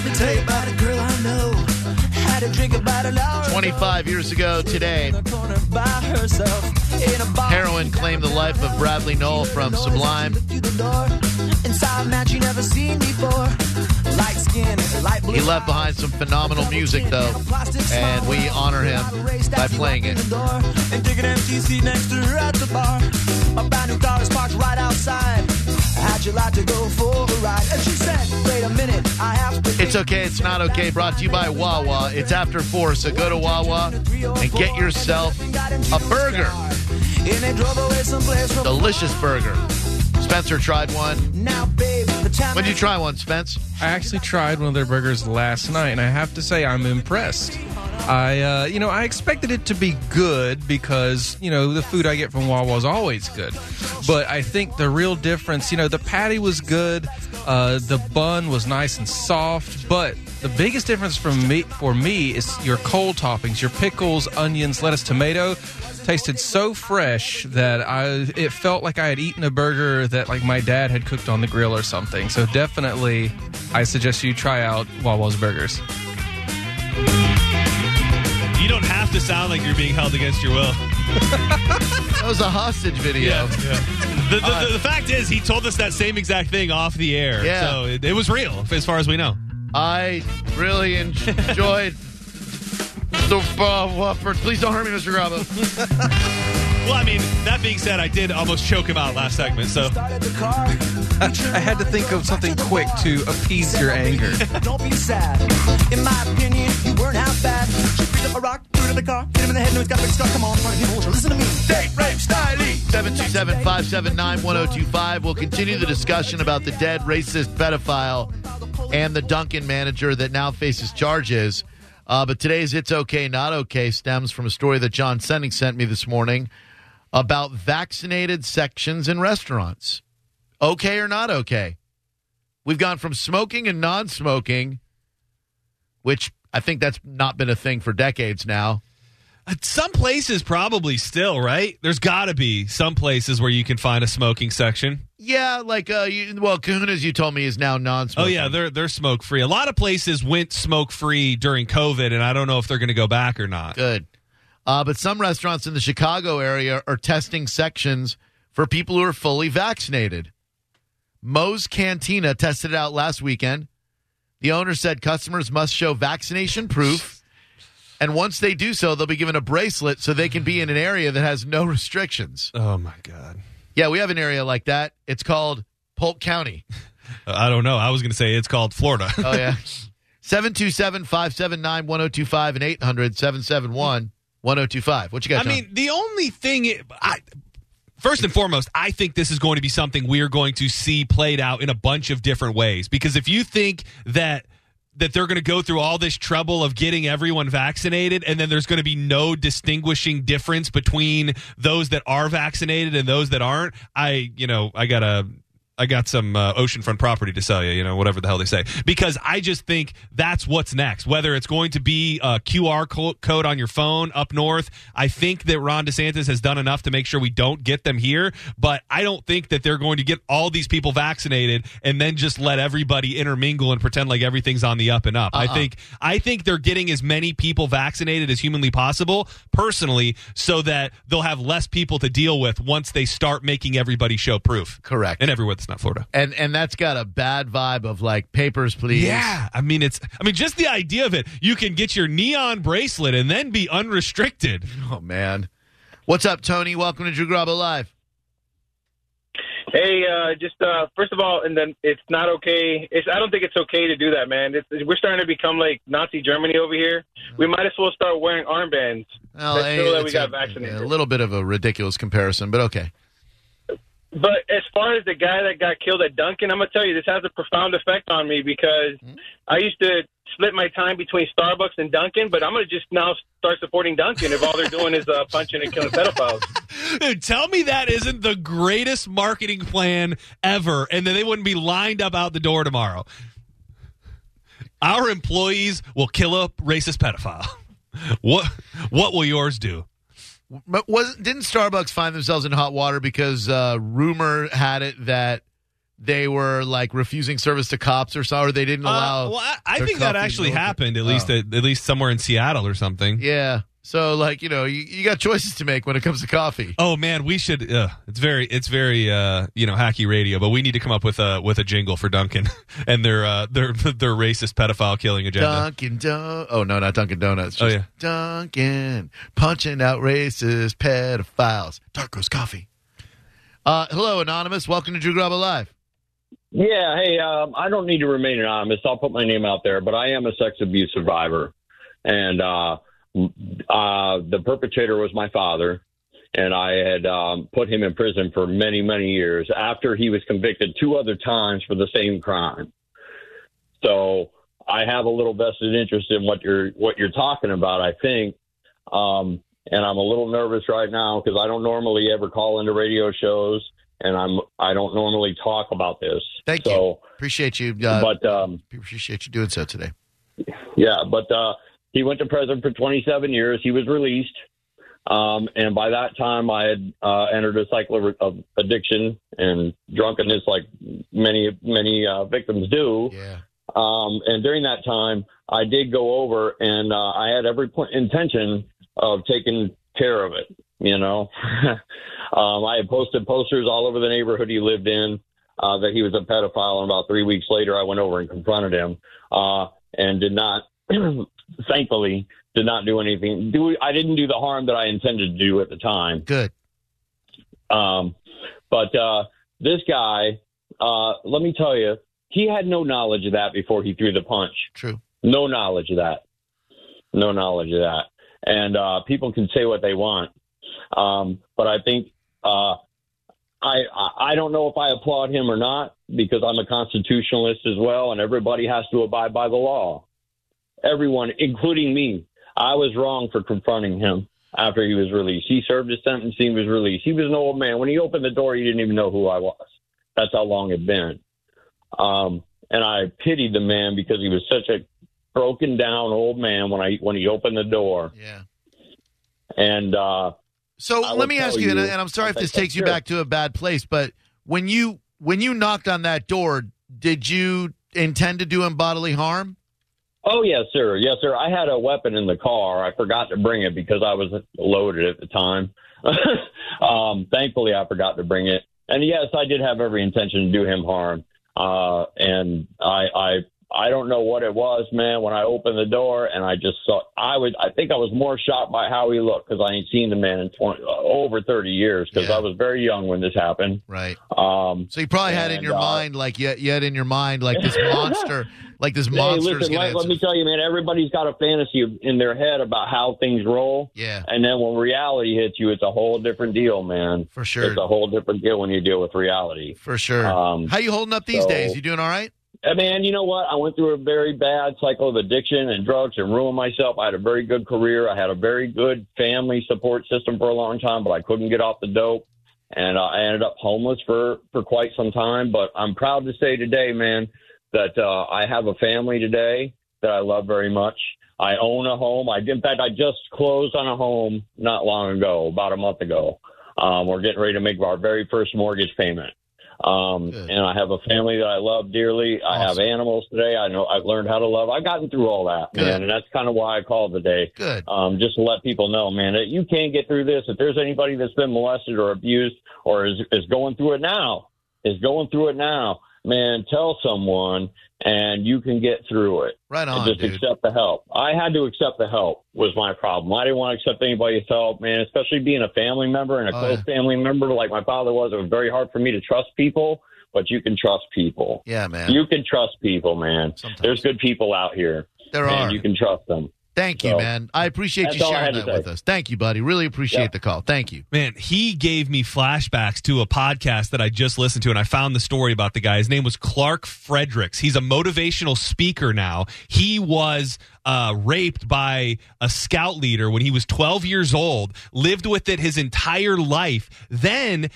Let me tell you about a girl I know. Had a drink about an hour. 25 years ago today, in a corner by herself. In a bar. heroin claimed the life of Bradley Nowell from Sublime. Through the door. Inside a man she never seen before. Light skin, light blue. He left behind some phenomenal music, though, and we honor him by playing it. And take an empty seat next to her at the bar. Brand new car is parked right outside. How'd you like to go for a ride? And she said, wait a minute, I have to. It's okay, it's not okay. Brought to you by Wawa. It's after four, so go to Wawa and get yourself a burger. And they drove away someplace from Delicious burger. Spencer tried one. now, babe. The time When did you try one, Spence? I actually tried one of their burgers last night, and I have to say I'm impressed. I, uh, you know, I expected it to be good because you know the food I get from Wawa is always good, but I think the real difference, you know, the patty was good, uh, the bun was nice and soft, but the biggest difference from me for me is your cold toppings, your pickles, onions, lettuce, tomato. Tasted so fresh that I it felt like I had eaten a burger that like my dad had cooked on the grill or something. So definitely, I suggest you try out Wawa's burgers. Have to sound like you're being held against your will. That was a hostage video. The, the, the, the fact is, he told us that same exact thing off the air. Yeah. So it, it was real, as far as we know. I really enjoyed the uh, Whopper. Please don't hurt me, Mr. Garabo. Well, I mean, that being said, I did almost choke him out last segment. So started the car. I had to think of something quick to appease your anger. Don't be sad. In my opinion, you weren't half bad. The car, hit him in the head, he's got a big scar. Come on, front of him, listen to me. Date rape, styling. 727 579 1025. We'll continue the discussion about the dead racist pedophile and the Dunkin' manager that now faces charges. Uh, but today's It's Okay, Not Okay stems from a story that John Sending sent me this morning about vaccinated sections in restaurants. Okay or not okay? We've gone from smoking and non smoking, which I think that's not been a thing for decades now. Uh, some places probably still, right? There's got to be some places where you can find a smoking section. Yeah, like, uh, you, well, Kahuna's, you told me, is now non smoke. Oh yeah, they're they're smoke free. A lot of places went smoke free during COVID, and I don't know if they're going to go back or not. Good. Uh, but some restaurants in the Chicago area are testing sections for people who are fully vaccinated. Moe's Cantina tested it out last weekend. The owner said customers must show vaccination proof. And once they do so, they'll be given a bracelet so they can be in an area that has no restrictions. Oh my god, Yeah, we have an area like that. It's called Polk County. I don't know. I was going to say it's called Florida. Oh, yeah. 727 579 1025 and 800 771 1025. What you got, I John? mean, the only thing, I, first and foremost, I think this is going to be something we are going to see played out in a bunch of different ways. Because if you think that that they're going to go through all this trouble of getting everyone vaccinated and then there's going to be no distinguishing difference between those that are vaccinated and those that aren't? I you know i gotta I got some uh, oceanfront property to sell you, you know, whatever the hell they say. Because I just think that's what's next. Whether it's going to be a QR co- code on your phone up north, I think that Ron DeSantis has done enough to make sure we don't get them here. But I don't think that they're going to get all these people vaccinated and then just let everybody intermingle and pretend like everything's on the up and up. I think I think they're getting as many people vaccinated as humanly possible, personally, so that they'll have less people to deal with once they start making everybody show proof. Correct. And everywhere that's not Florida. and and that's got a bad vibe of like papers, please. Yeah, I mean it's. I mean just the idea of it. You can get your neon bracelet and then be unrestricted. Oh man. What's up, Tony? Welcome to Drew Garabo Live. Hey, uh, just uh, first of all, and then it's not okay. It's I don't think it's okay to do that, man. It's, we're starting to become like Nazi Germany over here. We might as well start wearing armbands. Well, hey, that we got a, vaccinated. a little bit of a ridiculous comparison, but okay. But as far as the guy that got killed at Dunkin', I'm gonna tell you this has a profound effect on me because I used to split my time between Starbucks and Dunkin', but I'm gonna just now start supporting Dunkin' if all they're doing is uh, punching and killing pedophiles. Dude, tell me that isn't the greatest marketing plan ever, and then they wouldn't be lined up out the door tomorrow. Our employees will kill a racist pedophile. What what will yours do? But wasn't didn't Starbucks find themselves in hot water because uh, rumor had it that they were like refusing service to cops or so, or they didn't allow. Uh, well, I, I think that actually happened at least Oh. at, at least somewhere in Seattle or something. Yeah. So like you know you, you got choices to make when it comes to coffee. Oh man, we should. Uh, it's very, it's very, uh, you know, hacky radio. But we need to come up with a with a jingle for Dunkin' and their uh, their their racist pedophile killing agenda. Dunkin' Don. Oh no, not Dunkin' Donuts. Oh, yeah. Dunkin' punching out racist pedophiles. Dark roast coffee. Uh, hello, anonymous. Welcome to Drew Garabo Live. Yeah, hey, um, I don't need to remain anonymous. I'll put my name out there, but I am a sex abuse survivor, and uh, uh, the perpetrator was my father, and I had um, put him in prison for many, many years after he was convicted two other times for the same crime. So I have a little vested interest in what you're what you're talking about. I think. Um, and I'm a little nervous right now because I don't normally ever call into radio shows, and I'm I don't normally talk about this. Thank so, you. Appreciate you. Uh, but um, appreciate you doing so today. yeah, but uh, he went to prison for 27 years. He was released, um, and by that time, I had uh, entered a cycle of, of addiction and drunkenness, like many many uh, victims do. Yeah. Um, and during that time, I did go over, and uh, I had every intention of taking care of it. You know, um, I had posted posters all over the neighborhood he lived in uh, that he was a pedophile, and about three weeks later, I went over and confronted him, uh, and did not, thankfully, did not do anything. Do I didn't do the harm that I intended to do at the time. Good. Um, but uh, this guy, uh, let me tell you, he had no knowledge of that before he threw the punch. True. No knowledge of that. No knowledge of that. And uh, people can say what they want, um, but I think uh, I I- I don't know if I applaud him or not because I'm a constitutionalist as well, and everybody has to abide by the law. Everyone, including me, I was wrong for confronting him after he was released. He served his sentence. He was released. He was an old man. When he opened the door, he didn't even know who I was. That's how long it'd been. Um, and I pitied the man because he was such a broken down old man when I when he opened the door. Yeah. And uh, So I let me ask you, and, and I'm sorry if this takes you sure. back to a bad place, but when you when you knocked on that door, did you intend to do him bodily harm? Oh yes, sir. Yes, sir. I had a weapon in the car. I forgot to bring it because I was loaded at the time. um, thankfully, I forgot to bring it. And yes, I did have every intention to do him harm. Uh, and I, I, I don't know what it was, man. When I opened the door and I just saw, I was, I think I was more shocked by how he looked because I ain't seen the man in 20, uh, over 30 years because Yeah. I was very young when this happened. Right. Um, So you probably had in your uh, mind, like you, you had in your mind, like this monster, like this Hey, monster is listen, let, let me tell you, man, everybody's got a fantasy in their head about how things roll. Yeah, And then when reality hits you, it's a whole different deal, man. for sure, It's a whole different deal when you deal with reality. for sure. Um, How you holding up these so- days? You doing all right? Man, you know what? I went through a very bad cycle of addiction and drugs and ruined myself. I had a very good career. I had a very good family support system for a long time, but I couldn't get off the dope. And I ended up homeless for, for quite some time. But I'm proud to say today, man, that uh, I have a family today that I love very much. I own a home. I, in fact, I just closed on a home not long ago, about a month ago. Um, we're getting ready to make our very first mortgage payment. Um, Good. and I have a family that I love dearly. I have animals today. I know I've learned how to love. I've gotten through all that, Good. man, and that's kind of why I called today. Good. Um, just to let people know, man, that you can get through this. If there's anybody that's been molested or abused or is, is going through it now, is going through it now, man, tell someone and you can get through it. Right and on, just dude. accept the help. I had to accept the help was my problem. I didn't want to accept anybody's help, man. Especially being a family member and a Oh, close yeah. family member like my father was. It was very hard for me to trust people, but you can trust people. Yeah, man. You can trust people, man. Sometimes. There's good people out here. There and are. You can trust them. Thank you, So, man. I appreciate you sharing that to with us. Thank you, buddy. Really appreciate Yeah. the call. Thank you. Man, he gave me flashbacks to a podcast that I just listened to, and I found the story about the guy. His name was Clark Fredericks. He's a motivational speaker now. He was uh, raped by a scout leader when he was 12 years old, lived with it his entire life. Then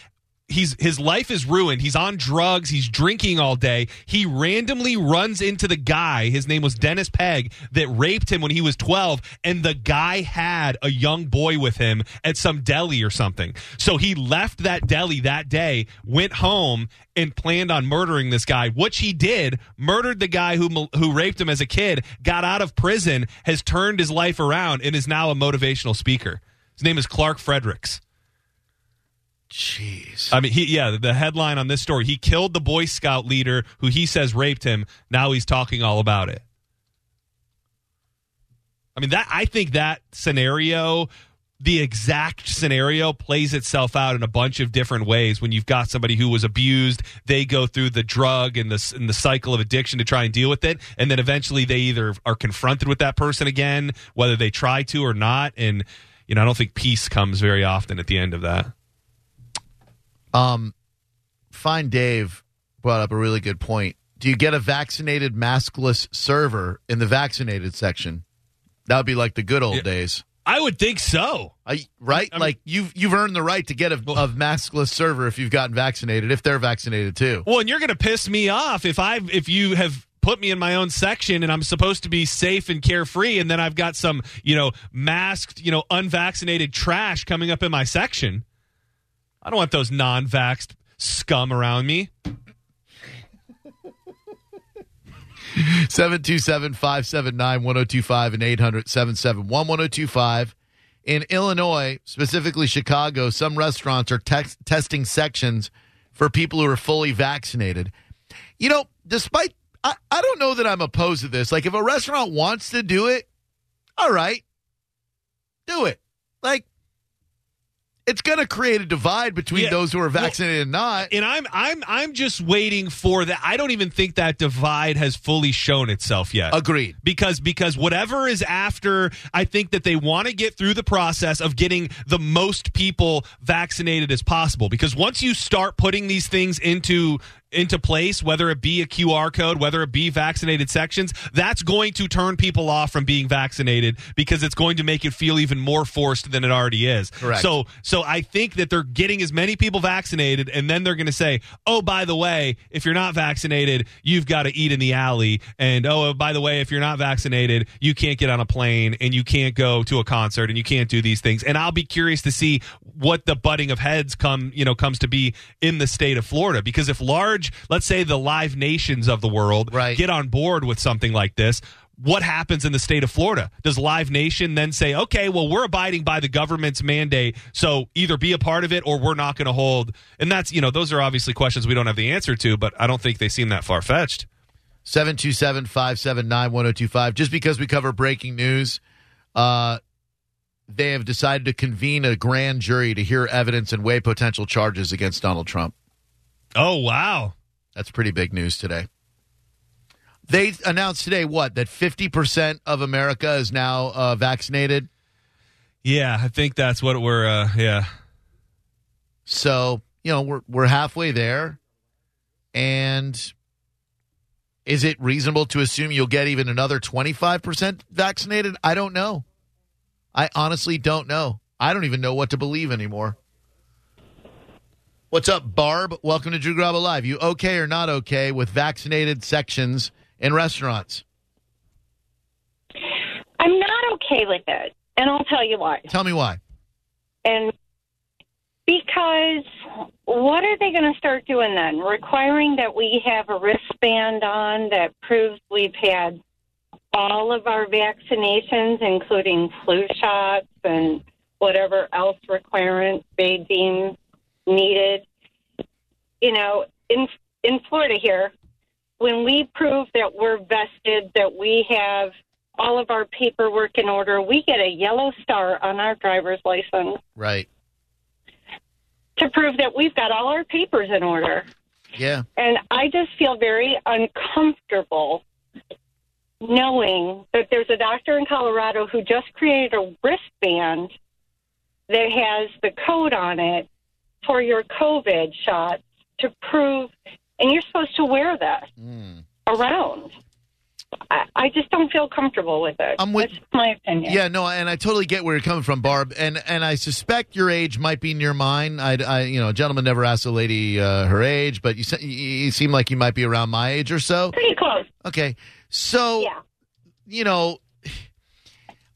he's his life is ruined. He's on drugs. He's drinking all day. He randomly runs into the guy. His name was Dennis Pegg that raped him when he was 12 and the guy had a young boy with him at some deli or something. So he left that deli that day, went home and planned on murdering this guy, which he did. Murdered the guy who who raped him as a kid, got out of prison, has turned his life around and is now a motivational speaker. His name is Clark Fredericks. Jeez. I mean, he yeah. The headline on this story: he killed the Boy Scout leader who he says raped him. Now he's talking all about it. I mean, that I think that scenario, the exact scenario, plays itself out in a bunch of different ways. When you've got somebody who was abused, they go through the drug and the and the cycle of addiction to try and deal with it, and then eventually they either are confronted with that person again, whether they try to or not. And you know, I don't think peace comes very often at the end of that. Um, Fine Dave brought up a really good point. Do you get a vaccinated maskless server in the vaccinated section? That would be like the good old Yeah. days. I would think so. I, right? I mean- like you've you've earned the right to get a, a maskless server if you've gotten vaccinated, if they're vaccinated too. Well, and you're going to piss me off if I if you have put me in my own section and I'm supposed to be safe and carefree, and then I've got some you know masked you know unvaccinated trash coming up in my section. I don't want those non-vaxxed scum around me. 727-579-1025 and 800-771-1025. In Illinois, specifically Chicago, some restaurants are testing sections for people who are fully vaccinated. You know, despite I, I don't know that I'm opposed to this. Like if a restaurant wants to do it, all right. Do it. Like it's going to create a divide between Yeah. those who are Well, vaccinated and not. And I'm I'm I'm just waiting for that. I don't even think that divide has fully shown itself yet. Agreed. because because whatever is after i think that they want to get through the process of getting the most people vaccinated as possible because once you start putting these things into into place whether it be a qr code whether it be vaccinated sections that's going to turn people off from being vaccinated because it's going to make it feel even more forced than it already is. Correct. so so i think that they're getting as many people vaccinated and then they're going to say oh by the way if you're not vaccinated you've got to eat in the alley. And oh, oh by the way if you're not vaccinated you can't get on a plane and you can't go to a concert and you can't do these things. And i'll be curious to see what the butting of heads come you know comes to be in the state of florida because if large let's say the live nations of the world Right. get on board with something like this what happens in the state of Florida? Does Live Nation then say, okay, well, we're abiding by the government's mandate, so either be a part of it or we're not going to hold? And that's, you know, those are obviously questions we don't have the answer to, but I don't think they seem that far fetched. 727 579 1025. Just because we cover breaking news, uh, they have decided to convene a grand jury to hear evidence and weigh potential charges against Donald Trump. Oh, wow. That's pretty big news today. They announced today what? That 50% of America is now uh, vaccinated. Yeah, I think that's what we're, uh, yeah. So, you know, we're, we're halfway there. And is it reasonable to assume you'll get even another 25% vaccinated? I don't know. I honestly don't know. I don't even know what to believe anymore. What's up, Barb? Welcome to Drew Garabo Live. You okay or not okay with vaccinated sections in restaurants? I'm not okay with it, and I'll tell you why. Tell me why. And because what are they going to start doing then? Requiring that we have a wristband on that proves we've had all of our vaccinations, including flu shots and whatever else requirements they deem needed. You know, in in Florida here, when we prove that we're vested, that we have all of our paperwork in order, we get a yellow star on our driver's license Right. to prove that we've got all our papers in order. Yeah. And I just feel very uncomfortable knowing that there's a doctor in Colorado who just created a wristband that has the code on it for your COVID shots to prove, and you're supposed to wear that Mm. around. I, I just don't feel comfortable with it. I'm with- That's my opinion. Yeah, no, and I totally get where you're coming from, Barb, and and I suspect your age might be near mine. I, I you know, a gentleman never asked a lady uh, her age, but you you seem like you might be around my age or so. Pretty close. Okay, so Yeah. you know,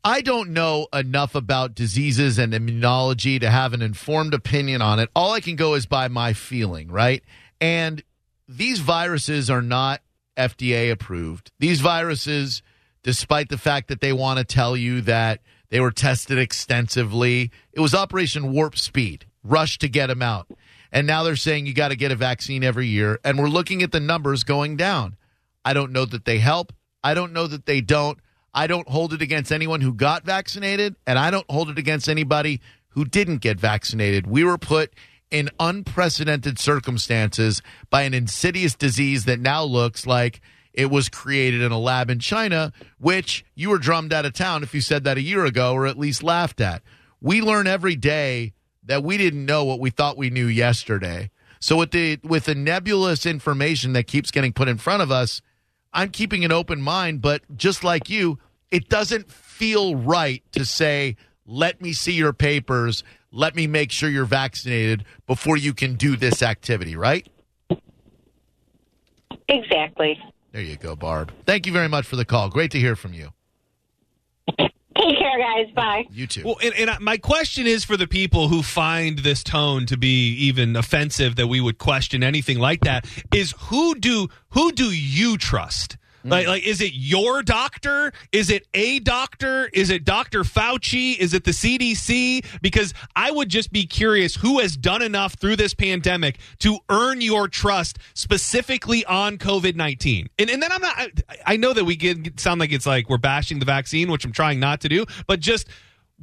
I don't know enough about diseases and immunology to have an informed opinion on it. All I can go is by my feeling, right? And these viruses are not FDA approved. These viruses, despite the fact that they want to tell you that they were tested extensively, it was Operation Warp Speed, rush to get them out. And now they're saying you got to get a vaccine every year. And we're looking at the numbers going down. I don't know that they help. I don't know that they don't. I don't hold it against anyone who got vaccinated, and I don't hold it against anybody who didn't get vaccinated. We were put in unprecedented circumstances by an insidious disease that now looks like it was created in a lab in China, which you were drummed out of town if you said that a year ago or at least laughed at. We learn every day that we didn't know what we thought we knew yesterday. So with the with the nebulous information that keeps getting put in front of us, I'm keeping an open mind, but just like you, it doesn't feel right to say, "Let me see your papers. Let me make sure you're vaccinated before you can do this activity." Right? Exactly. There you go, Barb. Thank you very much for the call. Great to hear from you. Take care, guys. Bye. You too. Well, and, and my question is for the people who find this tone to be even offensive that we would question anything like that is who do who do you trust? Mm-hmm. Like, like, is it your doctor? Is it a doctor? Is it Dr. Fauci? Is it the CDC? Because I would just be curious who has done enough through this pandemic to earn your trust specifically on COVID 19. And, and then I'm not, I, I know that we get sound like it's like we're bashing the vaccine, which I'm trying not to do, but just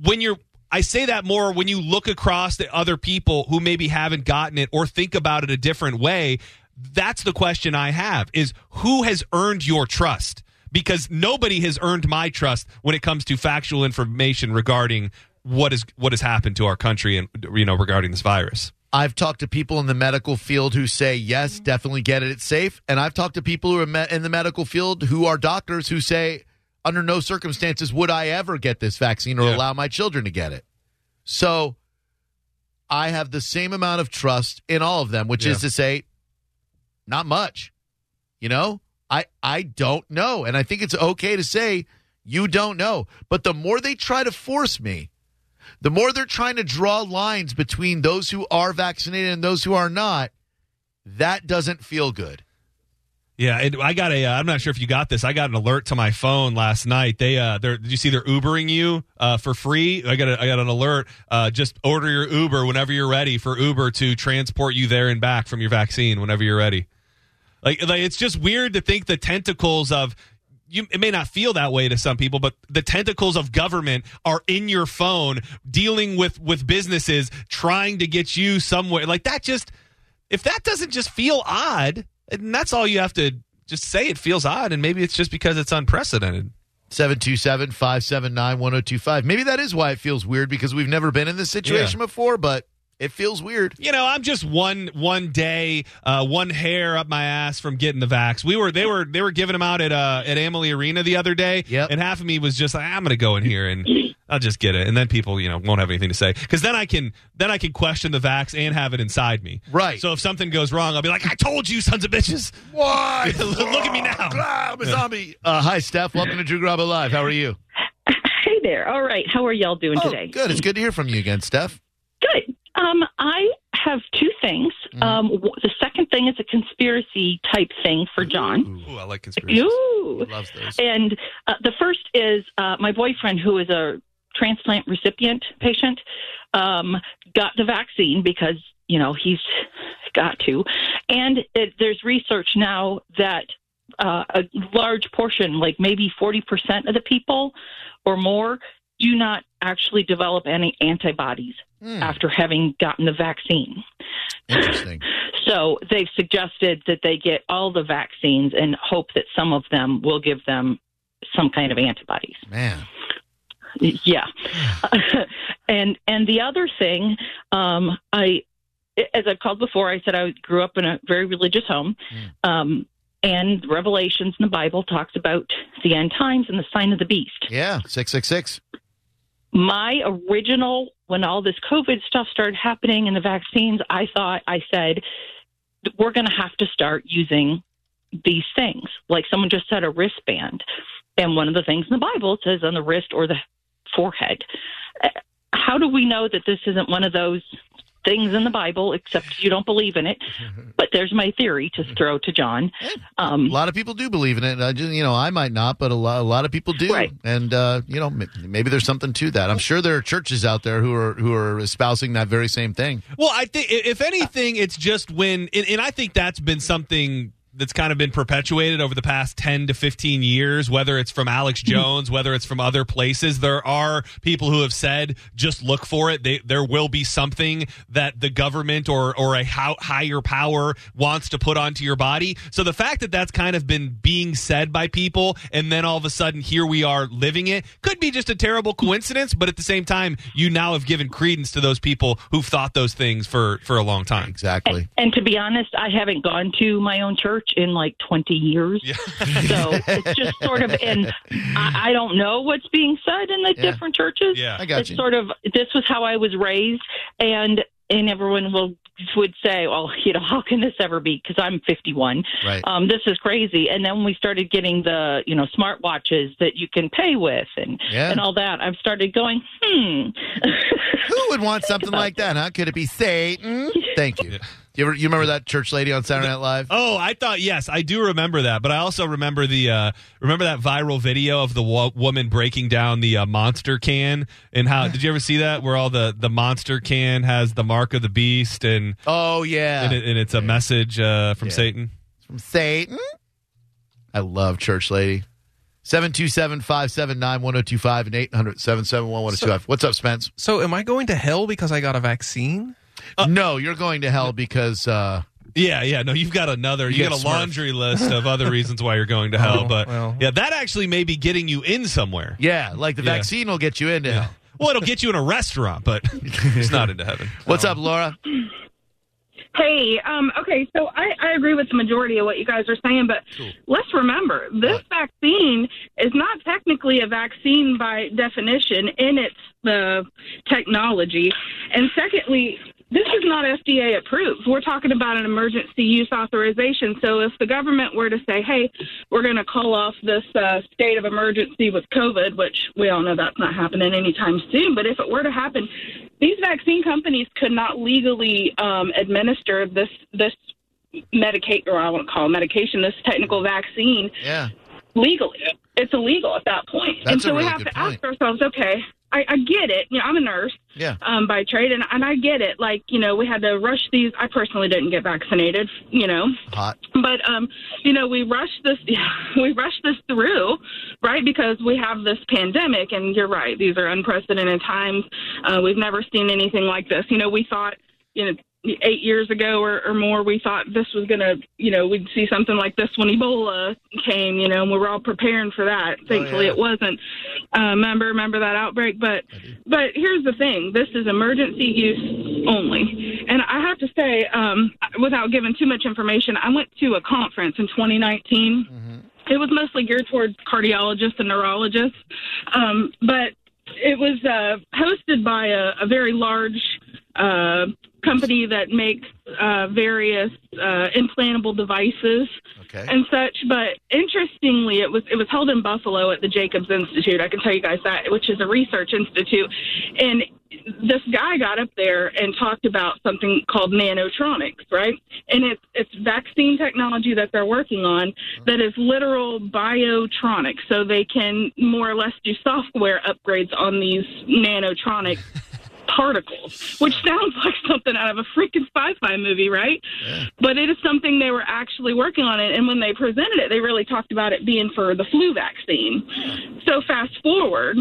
when you're, I say that more when you look across at other people who maybe haven't gotten it or think about it a different way. That's the question I have is who has earned your trust? Because nobody has earned my trust when it comes to factual information regarding what is what has happened to our country and you know regarding this virus. I've talked to people in the medical field who say yes, mm-hmm. definitely get it, it's safe, and I've talked to people who are me- in the medical field who are doctors who say under no circumstances would I ever get this vaccine or Yeah. allow my children to get it. So I have the same amount of trust in all of them, which is to say not much. You know? I I don't know, and I think it's okay to say you don't know. But the more they try to force me, the more they're trying to draw lines between those who are vaccinated and those who are not, that doesn't feel good. Yeah, it, I got a. Uh, I'm not sure if you got this. I got an alert to my phone last night. They, uh, they're, did you see they're Ubering you uh, for free? I got, a, I got an alert. Uh, just order your Uber whenever you're ready for Uber to transport you there and back from your vaccine whenever you're ready. Like, like it's just weird to think the tentacles of you. It may not feel that way to some people, but the tentacles of government are in your phone, dealing with with businesses trying to get you somewhere. Like that, just if that doesn't just feel odd, and that's all you have to just say it feels odd, and maybe it's just because it's unprecedented. 727 579 1025. Maybe that is why it feels weird because we've never been in this situation before, but it feels weird. You know, I'm just one one day, uh, one hair up my ass from getting the vax. We were they were they were giving them out at uh, at Amalie Arena the other day, Yep. and half of me was just like, I'm gonna go in here and I'll just get it, and then people you know won't have anything to say because then I can then I can question the vax and have it inside me. Right. So if something goes wrong, I'll be like, I told you, sons of bitches. Why? Look at me now. I'm a zombie. Uh, hi, Steph. Welcome to Drew Garabo Live. How are you? Hey there. All right. How are y'all doing Oh, today? good. It's good to hear from you again, Steph. Good. Um, I have two things. Mm-hmm. Um, the second thing is a conspiracy type thing for John. Ooh, I like conspiracy. Ooh. He loves those. And uh, the first is uh, my boyfriend, who is a transplant recipient patient, um, got the vaccine because you know he's got to, and it, there's research now that uh, a large portion, like maybe 40% of the people or more, do not actually develop any antibodies Hmm. after having gotten the vaccine. Interesting. So they've suggested that they get all the vaccines and hope that some of them will give them some kind of antibodies. Man. Yeah, and and the other thing, um, I, as I've called before, I said I grew up in a very religious home, um, and Revelations in the Bible talks about the end times and the sign of the beast. Yeah. 666. My original, when all this COVID stuff started happening and the vaccines, I thought I said we're going to have to start using these things. Like someone just said, a wristband. And one of the things in the Bible says on the wrist or the forehead. Uh, How do we know that this isn't one of those things in the Bible, except you don't believe in it? But there's my theory to throw to John. Um, A lot of people do believe in it. I just, you know, I might not, but a lot, a lot of people do. Right. And uh, you know, maybe there's something to that. I'm sure there are churches out there who are who are espousing that very same thing. Well, I think if anything, it's just when, and, and I think that's been something that's kind of been perpetuated over the past 10 to 15 years, whether it's from Alex hmm. Jones, whether it's from other places. There are people who have said, just look for it. They, there will be something that the government or, or a ho- higher power wants to put onto your body. So the fact that that's kind of been being said by people and then all of a sudden here we are living it could be just a terrible coincidence. But at the same time, you now have given credence to those people who've thought those things for, for a long time. Exactly. And to be honest, I haven't gone to my own church in like 20 years. so it's just sort of, and I, I don't know what's being said in the Yeah. different churches. Yeah. I got it's you. sort of, this was how I was raised. And, and everyone will would say, "Well, you know, how can this ever be?" Because I'm 51. Right. Um, this is crazy. And then we started getting the, you know, smart watches that you can pay with, and Yeah. and all that. I've started going, hmm. Who would want something like that, huh? Could it be Satan? Thank you. You, ever, you remember that church lady on Saturday Night Live? Oh, I thought yes, I do remember that, but I also remember the uh, remember that viral video of the wo- woman breaking down the uh, monster can and how did you ever see that where all the the monster can has the mark of the beast and Oh yeah, and, it, and it's a message uh, from Yeah. Satan. from Satan. I love church lady. 727-579-1025 and 800-771-1025. What's up, Spence? So, am I going to hell because I got a vaccine? no, you're going to hell because uh, Yeah, yeah. No, you've got another. You, You got a Smurf. laundry list of other reasons why you're going to hell, Oh, but well. yeah, that actually may be getting you in somewhere. yeah, like the Yeah. vaccine will get you into hell. Well, it'll get you in a restaurant, but it's not into heaven. What's up, Laura? Hey, um, okay, so I, I agree with the majority of what you guys are saying, but let's remember this What? vaccine is not technically a vaccine by definition in its the technology. And secondly, this is not FDA approved. We're talking about an emergency use authorization. So if the government were to say, hey, we're going to call off this uh, state of emergency with COVID, which we all know that's not happening anytime soon, but if it were to happen, these vaccine companies could not legally um, administer this this medicate or I want to call it medication, this technical vaccine Yeah. legally. It's illegal at that point. and That's a so we have to point. ask ourselves, okay, I, I get it. You know, I'm a nurse Yeah. um, by trade, and, and I get it. Like, you know, we had to rush these. I personally didn't get vaccinated, you know, Hot. but um, you know, we rushed this. Yeah, We rushed this through, right? Because we have this pandemic, and you're right. These are unprecedented times. Uh, we've never seen anything like this. You know, we thought, you know. Eight years ago or, or more, we thought this was going to, you know, we'd see something like this when Ebola came, you know, and we were all preparing for that. Thankfully, yeah. it wasn't. Uh, remember, remember that outbreak? But, but here's the thing: this is emergency use only. And I have to say, um, without giving too much information, I went to a conference in 2019. It was mostly geared towards cardiologists and neurologists, um, but it was uh, hosted by a, a very large uh, company that makes uh, various uh, implantable devices Okay. and such. But interestingly, it was it was held in Buffalo at the Jacobs Institute. I can tell you guys that, which is a research institute, and this guy got up there and talked about something called nanotronics, right? And it's it's vaccine technology that they're working on that is literal biotronics, so they can more or less do software upgrades on these nanotronics particles, which sounds like something out of a freaking sci-fi movie, right? But it is something they were actually working on it, and when they presented it, they really talked about it being for the flu vaccine. So fast forward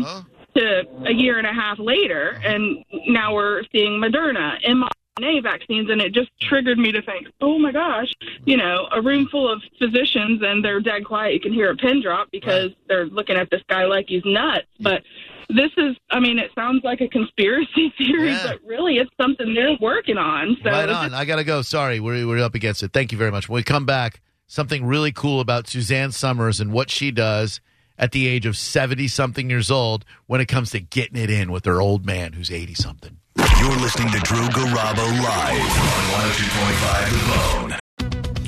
to a year and a half later, uh-huh. and now we're seeing Moderna mRNA vaccines, and it just triggered me to think, oh my gosh, you know, a room full of physicians and they're dead quiet. You can hear a pin drop because they're looking at this guy like he's nuts. But this is, I mean, it sounds like a conspiracy theory, Yeah. but really it's something they're working on. So right it's on. I got to go. Sorry, we're, we're up against it. Thank you very much. When we come back, something really cool about Suzanne Somers and what she does at the age of 70 something years old when it comes to getting it in with her old man who's 80 something. You're listening to Drew Garabo live on 102.5 The Bone.